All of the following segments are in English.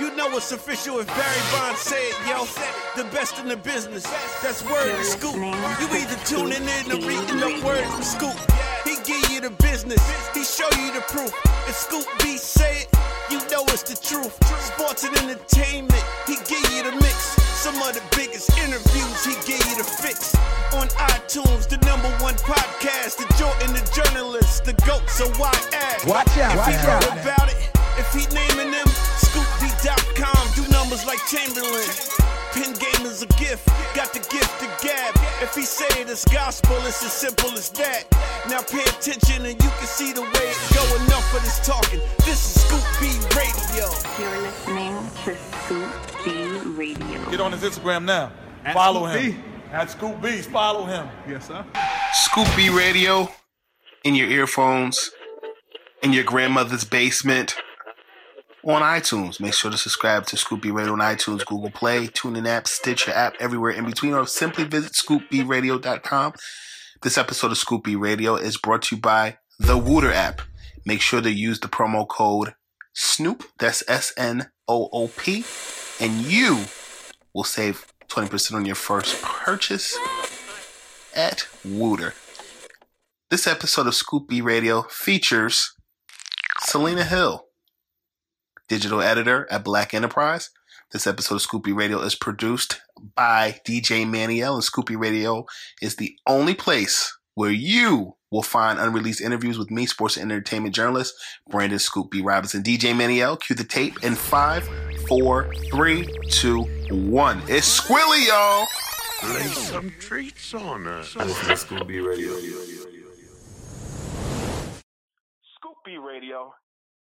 You know it's official if Barry Bond said, yo, the best in the business. That's word to Scoop. You either tuning in or reading the word from Scoop. He give you the business, he show you the proof. If Scoop B say it, you know it's the truth. Sports and entertainment, he give you the mix. Some of the biggest interviews, he give you the fix. On iTunes, the number one podcast, the Jordan, the journalist, the GOAT, so why ask? Watch out, If watch out. about it, if he naming them, scoopd.com, do numbers like Chamberlain. Pin game is a gift, got the gift to gab. If he say it is gospel, it's as simple as that. Now pay attention and you can see the way it go. Enough of this talking. This is Scoop B Radio. You're listening to Scoop B Radio. Get on his Instagram now. Follow him. At Scoop Beats, follow him. Yes, sir. Scoop B Radio in your earphones, in your grandmother's basement, on iTunes. Make sure to subscribe to Scoop B Radio on iTunes, Google Play, TuneIn app, Stitcher app, everywhere in between, or simply visit scoopbradio.com. This episode of Scoop B Radio is brought to you by the Wooter app. Make sure to use the promo code SNOOP, that's S N O O P, and you will save 20% on your first purchase at Wooter. This episode of Scoop B Radio features Selena Hill, digital editor at Black Enterprise. This episode of Scoop B Radio is produced by DJ Maniel, and Scoop B Radio is the only place where you will find unreleased interviews with me, sports and entertainment journalist Brandon Scoop B Robinson. DJ Maniel, cue the tape in five, four, three, two, one. It's Squilly, y'all. Lay some treats on us. Listen to Scoop Radio. Scoop B Radio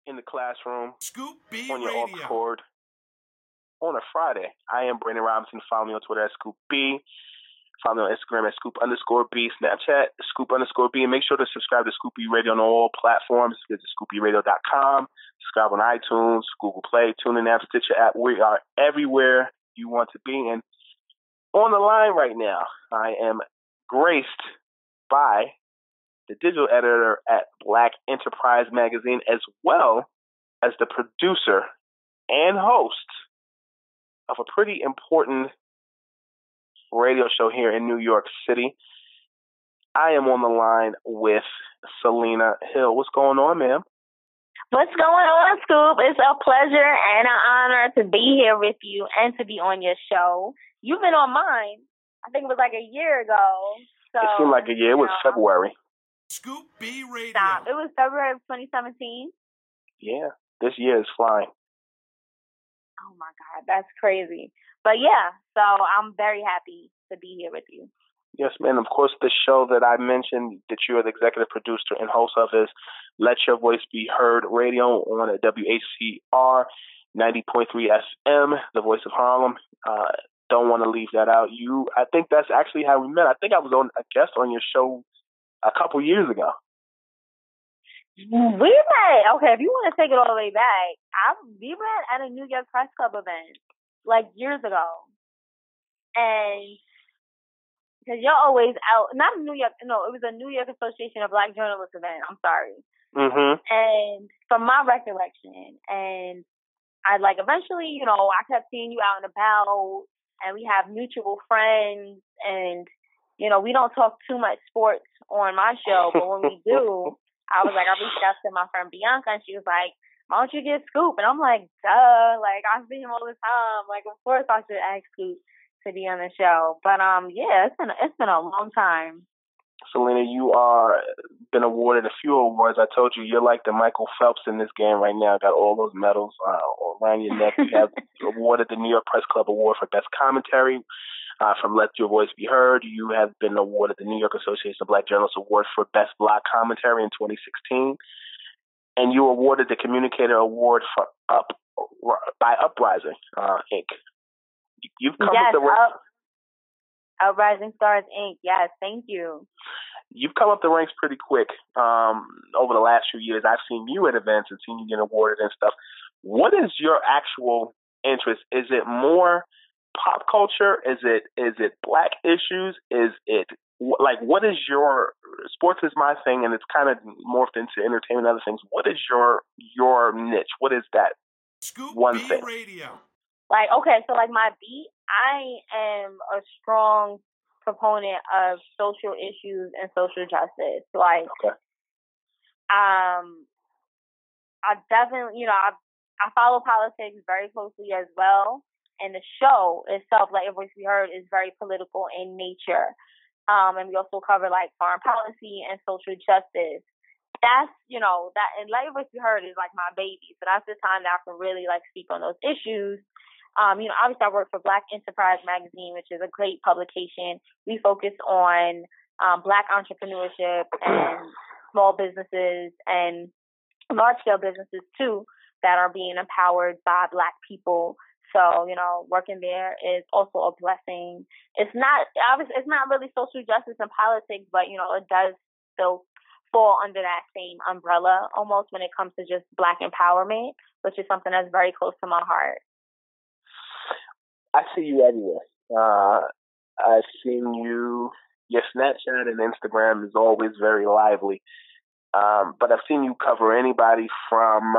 in the classroom Scoop B on your off cord on a Friday. I am Brandon Robinson. Follow me on Twitter at Scoop B. Follow me on Instagram at Scoop underscore B. Snapchat Scoop underscore B. And make sure to subscribe to Scoop B Radio on all platforms. Visit ScoopBRadio.com. Subscribe on iTunes, Google Play, TuneIn app, Stitcher app. We are everywhere you want to be. And on the line right now, I am graced by the digital editor at Black Enterprise Magazine, as well as the producer and host of a pretty important radio show here in New York City. I am on the line with Selena Hill. What's going on, ma'am? What's going on, Scoop? It's a pleasure and an honor to be here with you and to be on your show. You've been on mine. I think it was like a year ago. So it seemed like a year. It was know, February. Scoop B Radio. Stop. It was February of 2017. Yeah, this year is flying. Oh my God, that's crazy. But yeah, so I'm very happy to be here with you. Yes, man. Of course, the show that I mentioned that you are the executive producer and host of is Let Your Voice Be Heard Radio on WHCR 90.3 FM, the voice of Harlem. Uh, don't want to leave that out. You, I think that's actually how we met. I think I was on a guest on your show a couple years ago. We met. Okay, if you want to take it all the way back, I we met at a New York Press Club event like years ago, and because you're always out. Not New York. No, it was a New York Association of Black Journalists event. I'm sorry. Mm-hmm. And from my recollection, and I like eventually, you know, I kept seeing you out and about, and we have mutual friends, and you know, we don't talk too much sports on my show, but when we do, I was like, I reached out to my friend Bianca, and she was like, "Why don't you get Scoop?" And I'm like, "Duh!" Like I see him all the time. Like of course I should ask Scoop to be on the show. But um, yeah, it's been it's been a long time. Selena, you are been awarded a few awards. I told you you're like the Michael Phelps in this game right now. Got all those medals uh, around your neck. You have awarded the New York Press Club Award for Best Commentary uh, from Let Your Voice Be Heard. You have been awarded the New York Association of Black Journalists Award for Best Block Commentary in 2016, and you were awarded the Communicator Award for Up by Uprising uh, Inc. You've come yes, up the up, Uprising Stars Inc. Yes, thank you. You've come up the ranks pretty quick um, over the last few years. I've seen you at events and seen you get awarded and stuff. What is your actual interest? Is it more pop culture? Is it is it black issues? Is it like what is your sports is my thing and it's kind of morphed into entertainment and other things. What is your your niche? What is that Scoop one B thing? Radio. Like okay, so like my beat, I am a strong proponent of social issues and social justice. Like, okay. um, I definitely, you know, I I follow politics very closely as well, and the show itself, like Voice We Heard, is very political in nature. Um, and we also cover like foreign policy and social justice. That's you know that and Let Your Voice Be Heard is like my baby, so that's the time that I can really like speak on those issues. Um, you know, obviously I work for Black Enterprise Magazine, which is a great publication. We focus on um, Black entrepreneurship and small businesses and large scale businesses too that are being empowered by Black people. So, you know, working there is also a blessing. It's not obviously it's not really social justice and politics, but you know, it does still fall under that same umbrella almost when it comes to just black empowerment, which is something that's very close to my heart. I see you everywhere. Uh, I've seen you. Your Snapchat and Instagram is always very lively. Um, but I've seen you cover anybody from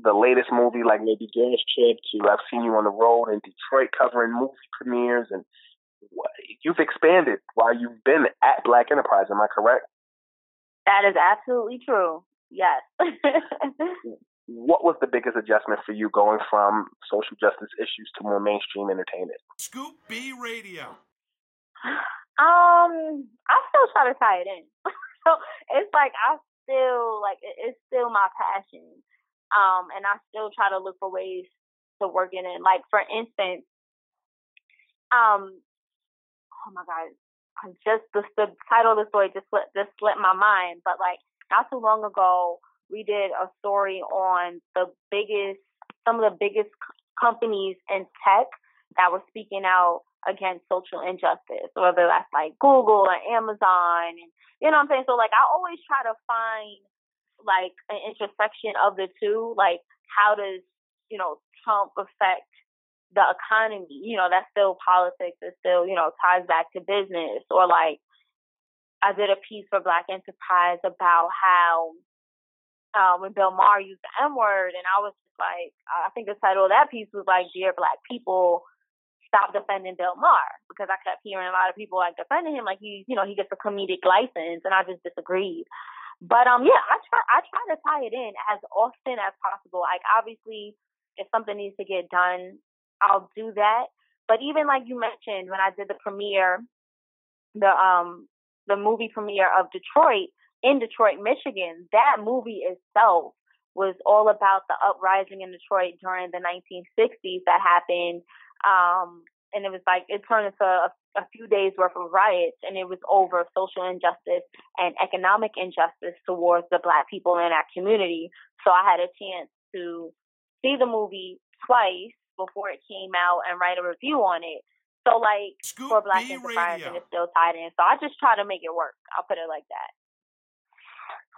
the latest movie, like maybe Girls Trip, to I've seen you on the road in Detroit covering movie premieres, and you've expanded while you've been at Black Enterprise. Am I correct? That is absolutely true. Yes. what was the biggest adjustment for you going from social justice issues to more mainstream entertainment? Scoop B Radio. Um, I still try to tie it in. so it's like I still like it's still my passion. Um, and I still try to look for ways to work in it. Like for instance, um, oh my god, I just the, the title of the story just slipped just slipped my mind. But like not too long ago, we did a story on the biggest, some of the biggest companies in tech that were speaking out against social injustice, whether that's like Google or Amazon, and you know what I'm saying. So like, I always try to find like an intersection of the two. Like, how does you know Trump affect the economy? You know, that's still politics. It still you know ties back to business. Or like, I did a piece for Black Enterprise about how uh, when Bill Maher used the M word, and I was just like, I think the title of that piece was like, "Dear Black People, Stop Defending Bill Maher," because I kept hearing a lot of people like defending him, like he, you know, he gets a comedic license, and I just disagreed. But um, yeah, I try, I try to tie it in as often as possible. Like obviously, if something needs to get done, I'll do that. But even like you mentioned, when I did the premiere, the um, the movie premiere of Detroit in Detroit, Michigan, that movie itself was all about the uprising in Detroit during the 1960s that happened. Um, and it was like, it turned into a, a few days worth of riots, and it was over social injustice and economic injustice towards the black people in our community. So I had a chance to see the movie twice before it came out and write a review on it. So like Scoop for Black B Enterprise Radio. and it's still tied in. So I just try to make it work. I'll put it like that.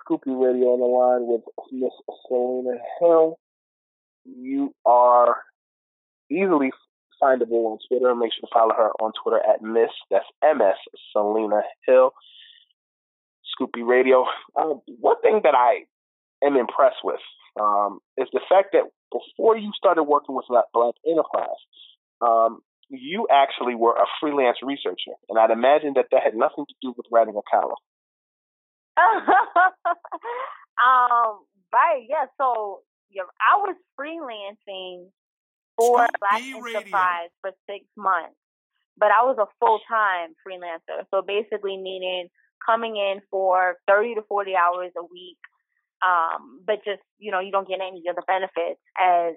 Scoop B Radio on the line with Miss Selena Hill. You are easily findable on Twitter. Make sure to follow her on Twitter at Miss, that's MS Selena Hill. Scoop B Radio. Uh, one thing that I am impressed with um, is the fact that before you started working with Black Enterprise, um, you actually were a freelance researcher, and I'd imagine that that had nothing to do with writing a column. um, right, yeah. So yeah, I was freelancing for Black Enterprise for six months, but I was a full time freelancer. So basically, meaning coming in for thirty to forty hours a week, um, but just you know you don't get any of the benefits as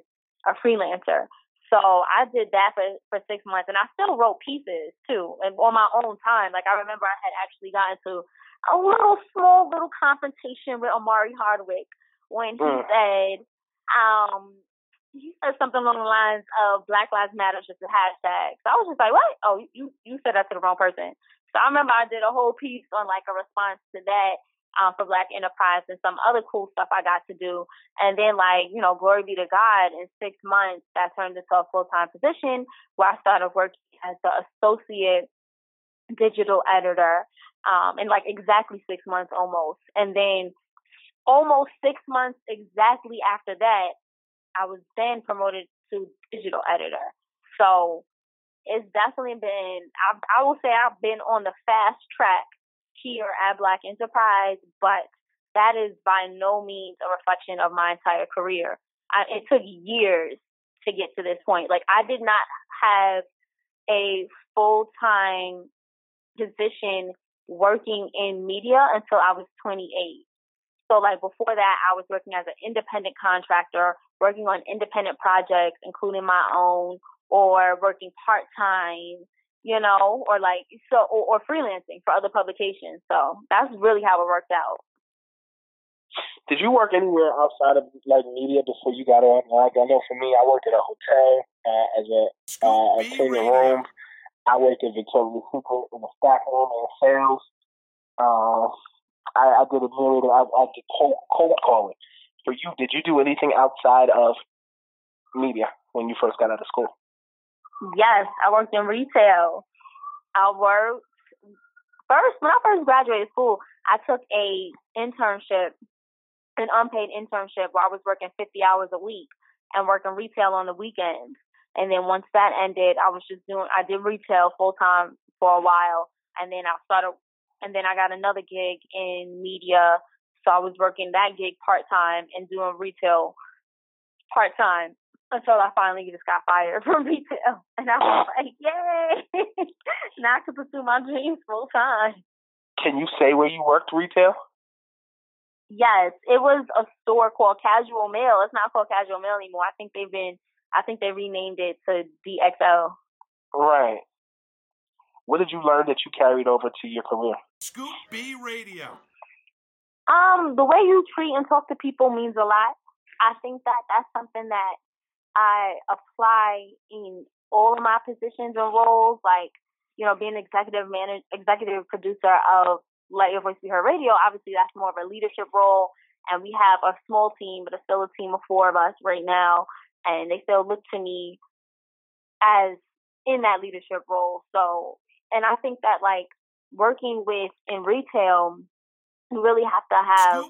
a freelancer. So I did that for for six months, and I still wrote pieces too, and on my own time. Like I remember, I had actually gotten to a little small little confrontation with Omari Hardwick when he mm. said, um, he said something along the lines of Black Lives Matter just a hashtag. So I was just like, what? Oh, you you said that to the wrong person. So I remember I did a whole piece on like a response to that um, for Black Enterprise and some other cool stuff I got to do. And then like, you know, glory be to God, in six months that turned into a full time position where I started working as the associate digital editor um, in like exactly six months almost. And then almost six months exactly after that, I was then promoted to digital editor. So it's definitely been, I, I will say I've been on the fast track here at Black Enterprise, but that is by no means a reflection of my entire career. I, it took years to get to this point. Like I did not have a full time position working in media until I was 28. So like before that, I was working as an independent contractor, working on independent projects, including my own, or working part time, you know, or like so, or, or freelancing for other publications. So that's really how it worked out. Did you work anywhere outside of like media before you got on? Like I know for me, I worked at a hotel uh, as a uh, a cleaning rooms. I worked at Victoria's Secret in the staff room and sales. Uh, I, I did a myriad. I, I did cold, cold calling. For you, did you do anything outside of media when you first got out of school? Yes, I worked in retail. I worked first when I first graduated school. I took a internship, an unpaid internship, where I was working 50 hours a week and working retail on the weekends. And then once that ended, I was just doing. I did retail full time for a while, and then I started and then I got another gig in media. So I was working that gig part time and doing retail part time until I finally just got fired from retail. And I was like, yay! now I can pursue my dreams full time. Can you say where you worked retail? Yes, it was a store called Casual Male. It's not called Casual Male anymore. I think they've been, I think they renamed it to DXL. Right. What did you learn that you carried over to your career? Scoop B Radio. Um, the way you treat and talk to people means a lot. I think that that's something that I apply in all of my positions and roles, like you know, being executive manager, executive producer of Let Your Voice Be Heard Radio. Obviously, that's more of a leadership role, and we have a small team, but it's still a team of four of us right now, and they still look to me as in that leadership role. So and I think that like working with in retail, you really have to have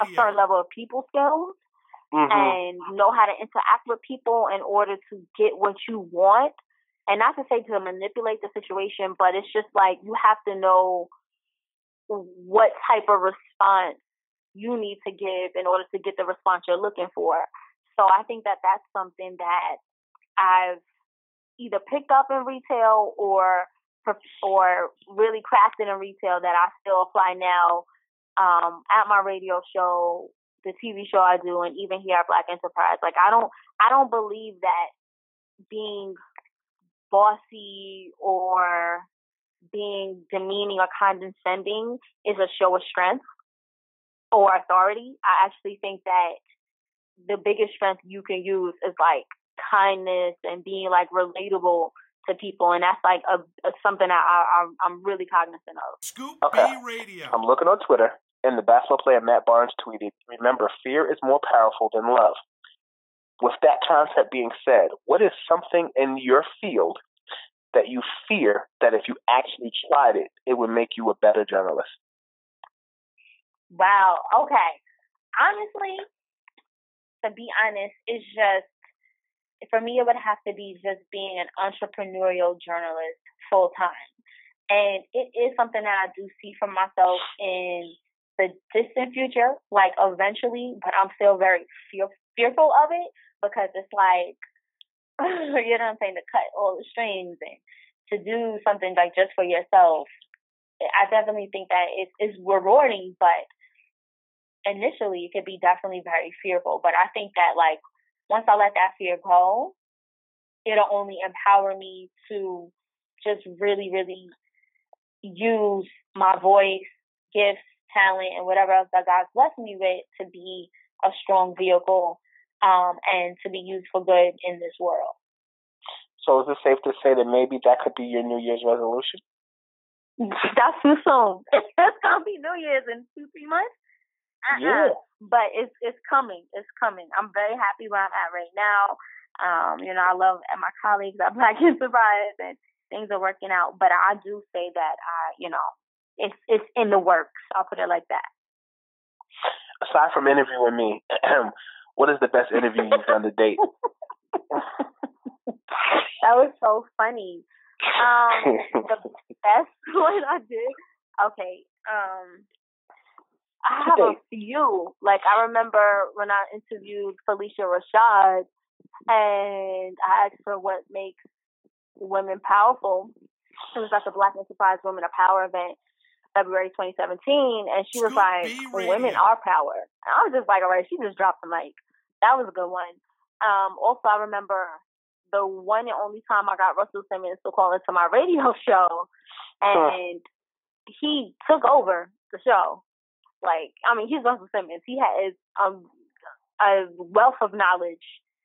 a certain level of people skills mm-hmm. and know how to interact with people in order to get what you want. And not to say to manipulate the situation, but it's just like you have to know what type of response you need to give in order to get the response you're looking for. So I think that that's something that I've either picked up in retail or or really crafted in retail that I still apply now um, at my radio show, the TV show I do, and even here at Black Enterprise. Like I don't, I don't believe that being bossy or being demeaning or condescending is a show of strength or authority. I actually think that the biggest strength you can use is like kindness and being like relatable to people, and that's like a, a something I, I I'm really cognizant of. Scoop okay. B Radio. I'm looking on Twitter. And the basketball player Matt Barnes tweeted, Remember, fear is more powerful than love. With that concept being said, what is something in your field that you fear that if you actually tried it, it would make you a better journalist? Wow. Okay. Honestly, to be honest, it's just for me, it would have to be just being an entrepreneurial journalist full time. And it is something that I do see for myself in the distant future, like eventually, but I'm still very fear- fearful of it because it's like, you know what I'm saying, to cut all the strings and to do something like just for yourself. I definitely think that it is rewarding, but initially it could be definitely very fearful. But I think that like once I let that fear go, it'll only empower me to just really, really use my voice, gifts, talent, and whatever else that God's blessed me with to be a strong vehicle um, and to be used for good in this world. So is it safe to say that maybe that could be your New Year's resolution? That's too soon. It's gonna be New Year's in two, three months. Uh-uh. Yeah. But it's it's coming. It's coming. I'm very happy where I'm at right now. Um, you know, I love and my colleagues are Black Enterprise and things are working out. But I do say that I, you know, it's it's in the works. I'll put it like that. Aside from interviewing me, what is the best interview you've done to date? that was so funny. Um, the best one I did. Okay. Um, I have a few. Like I remember when I interviewed Phylicia Rashad, and I asked her what makes women powerful. It was like a Black Enterprise Women of Power event, February 2017, and she was like, "Women are power." And I was just like, "All right." She just dropped the mic. That was a good one. Um, also, I remember the one and only time I got Russell Simmons to call into my radio show, and huh. he took over the show. Like, I mean, he's Russell Simmons. He has um, a wealth of knowledge,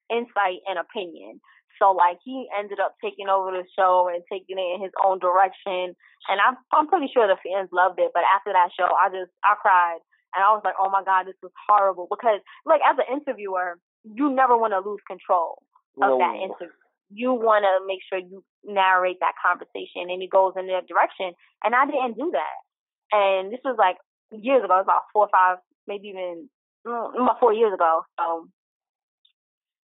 insight, and opinion. So, like, he ended up taking over the show and taking it in his own direction. And I'm, I'm pretty sure the fans loved it. But after that show, I just, I cried. And I was like, oh my God, this was horrible. Because, like, as an interviewer, you never want to lose control of no. that interview. You want to make sure you narrate that conversation and it goes in that direction. And I didn't do that. And this was like years ago. It was about four or five, maybe even mm, about four years ago. So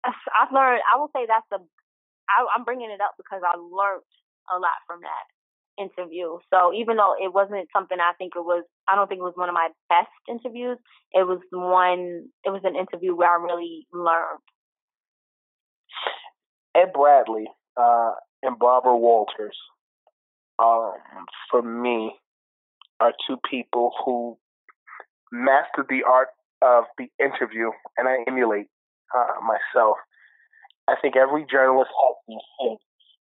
I've learned. I will say that's the. I, I'm bringing it up because I learned a lot from that interview. So even though it wasn't something I think it was, I don't think it was one of my best interviews. It was one. It was an interview where I really learned. Ed Bradley uh, and Barbara Walters, um, for me, are two people who mastered the art of the interview, and I emulate uh, myself. I think every journalist has these things,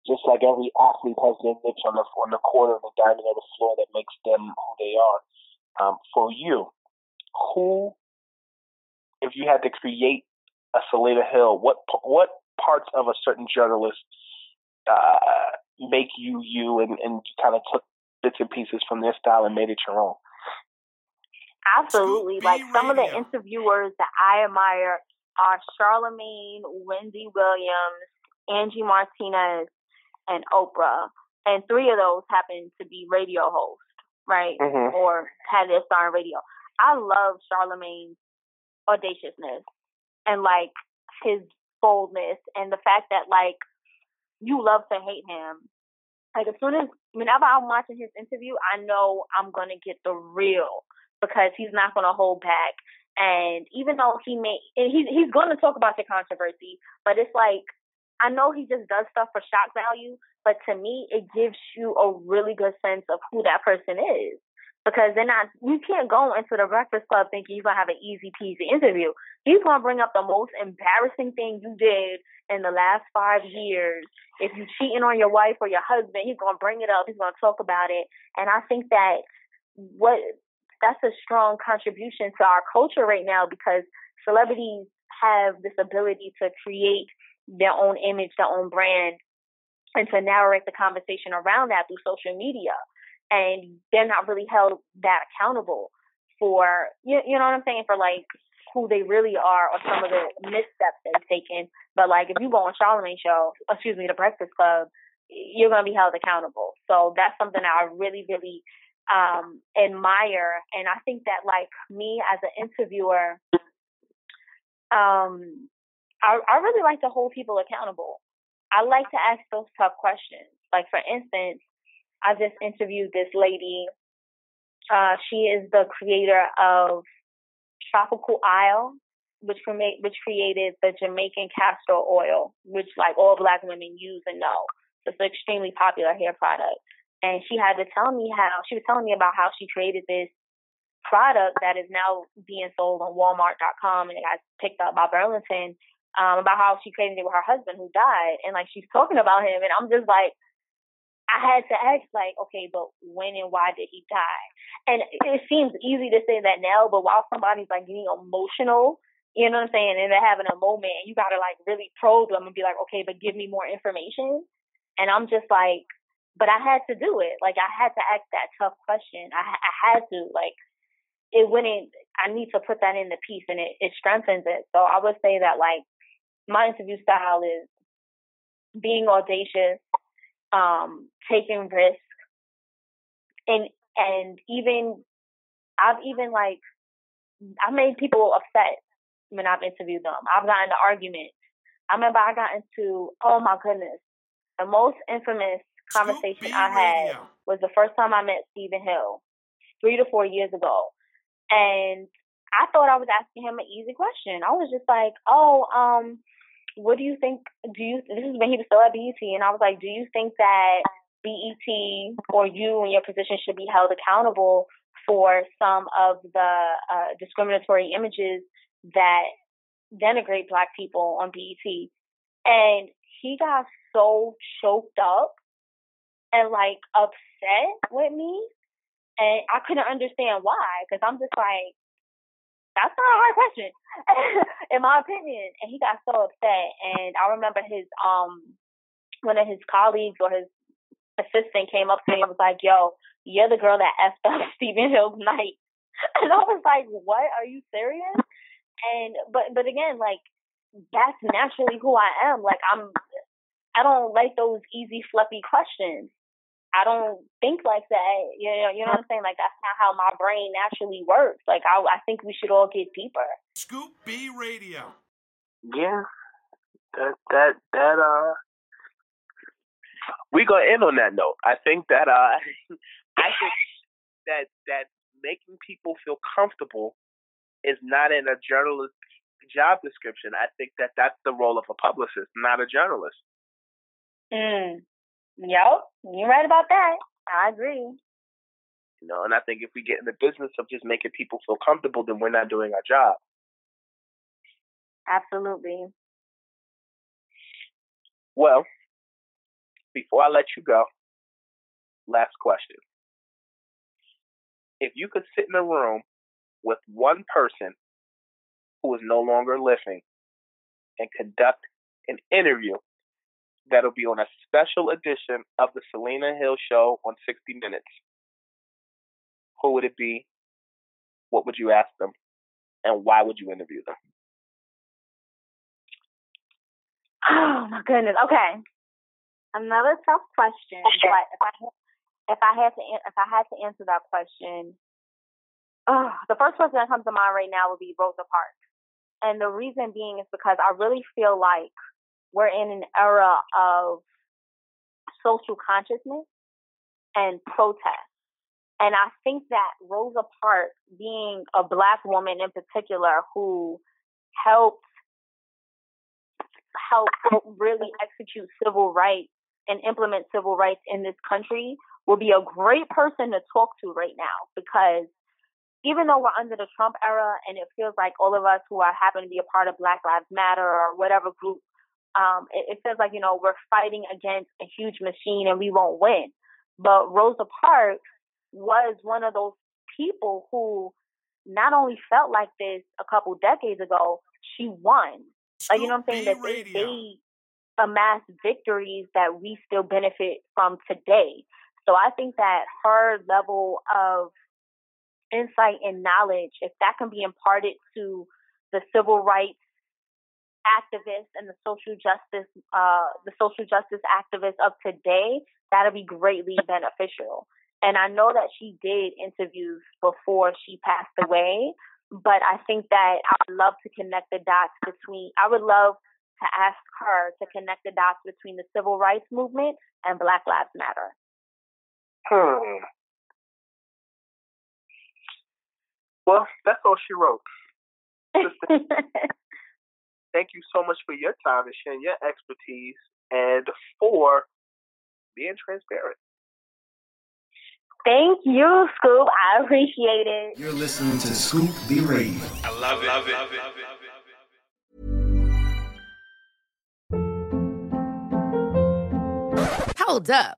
just like every athlete has their niche on the on the corner of the diamond of the floor that makes them who they are. Um, for you, who, if you had to create a Selena Hill, what what parts of a certain journalist uh, make you you, and, and kind of took bits and pieces from their style and made it your own. Absolutely. Like some of the interviewers that I admire are Charlamagne, Wendy Williams, Angie Martinez, and Oprah. And three of those happen to be radio hosts, right? Mm-hmm. Or had their star on radio. I love Charlamagne's audaciousness and like his boldness and the fact that like you love to hate him like as soon as whenever I'm watching his interview, I know I'm gonna get the real because he's not gonna hold back. And even though he may, and he's he's gonna talk about the controversy, but it's like I know he just does stuff for shock value, but to me, it gives you a really good sense of who that person is because they're not. You can't go into the Breakfast Club thinking you're gonna have an easy peasy interview. He's gonna bring up the most embarrassing thing you did in the last five years. If you're cheating on your wife or your husband, he's gonna bring it up. He's gonna talk about it. And I think that what that's a strong contribution to our culture right now because celebrities have this ability to create their own image, their own brand, and to narrate the conversation around that through social media and they're not really held that accountable. for you, you know what I'm saying for like who they really are or some of the missteps they've taken. But like if you go on Charlamagne show, excuse me, the Breakfast Club, you're gonna be held accountable. So that's something that I really, really um admire and I think that like me as an interviewer, um I I really like to hold people accountable. I like to ask those tough questions. Like for instance, I just interviewed this lady. Uh, she is the creator of Tropical Isle, which create, which created the Jamaican castor oil, which like all black women use and know. It's an extremely popular hair product. And she had to tell me how she was telling me about how she created this product that is now being sold on Walmart.com and it got picked up by Burlington. Um, about how she created it with her husband who died, and like she's talking about him, and I'm just like, I had to ask, like, okay, but when and why did he die? And it seems easy to say that now, but while somebody's like getting emotional, you know what I'm saying, and they're having a moment, and you gotta like really probe them and be like, okay, but give me more information. And I'm just like, but I had to do it. Like I had to ask that tough question. I, I had to like it wouldn't. I need to put that in the piece, and it it strengthens it. So I would say that like my interview style is being audacious, um, taking risks, and and even I've even like I made people upset when I've interviewed them. I've gotten into arguments. I remember I got into oh my goodness, the most infamous conversation I had was the first time I met Stephen Hill, three to four years ago, and I thought I was asking him an easy question. I was just like, oh, um, what do you think? Do you? This is when he was still at BET, and I was like, do you think that BET or you in your position should be held accountable for some of the uh, discriminatory images that denigrate Black people on BET? And he got so choked up and like upset with me, and I couldn't understand why because I'm just like that's not a hard question, in my opinion. And he got so upset. And I remember his um one of his colleagues or his assistant came up to me and was like, "Yo, you're the girl that effed up Stephen Hill's night." And I was like, "What? Are you serious?" And but but again, like that's naturally who I am. Like I'm, I don't like those easy fluffy questions. I don't think like that. You know, you know what I'm saying? Like that's not how my brain naturally works. Like I, I think we should all get deeper. Scoop B Radio. Yeah, that that that uh, we gonna end on that note. I think that uh, I think that that making people feel comfortable is not in a journalist job description. I think that that's the role of a publicist, not a journalist. Mm. Yep, you're right about that. I agree. You know, and I think if we get in the business of just making people feel comfortable, then we're not doing our job. Absolutely. Well, before I let you go, last question. If you could sit in a room with one person who is no longer living and conduct an interview that'll be on a special edition of the Selena Hill Show on 60 Minutes. Who would it be? What would you ask them? And why would you interview them? Oh my goodness. Okay, another tough question. But if I if I had to if I had to answer that question, oh, the first person that comes to mind right now would be Rosa Parks, and the reason being is because I really feel like we're in an era of social consciousness and protest. And I think that Rosa Parks, being a black woman in particular who helped help really execute civil rights and implement civil rights in this country will be a great person to talk to right now because even though we're under the Trump era and it feels like all of us who are happen to be a part of Black Lives Matter or whatever group um, it, it feels like, you know, we're fighting against a huge machine and we won't win. But Rosa Parks was one of those people who not only felt like this a couple decades ago, she won. Like, you know what I'm saying? That they, they amassed victories that we still benefit from today. So I think that her level of insight and knowledge, if that can be imparted to the civil rights activists and the social justice uh, the social justice activists of today, that'll be greatly beneficial. And I know that she did interviews before she passed away, but I think that I would love to connect the dots between I would love to ask her to connect the dots between the civil rights movement and Black Lives Matter. Hmm. Well, that's all she wrote. Thank you so much for your time and sharing your expertise and for being transparent. Thank you, Scoop. I appreciate it. You're listening to Scoop B Radio. I love it. Love it. Love it. Hold up.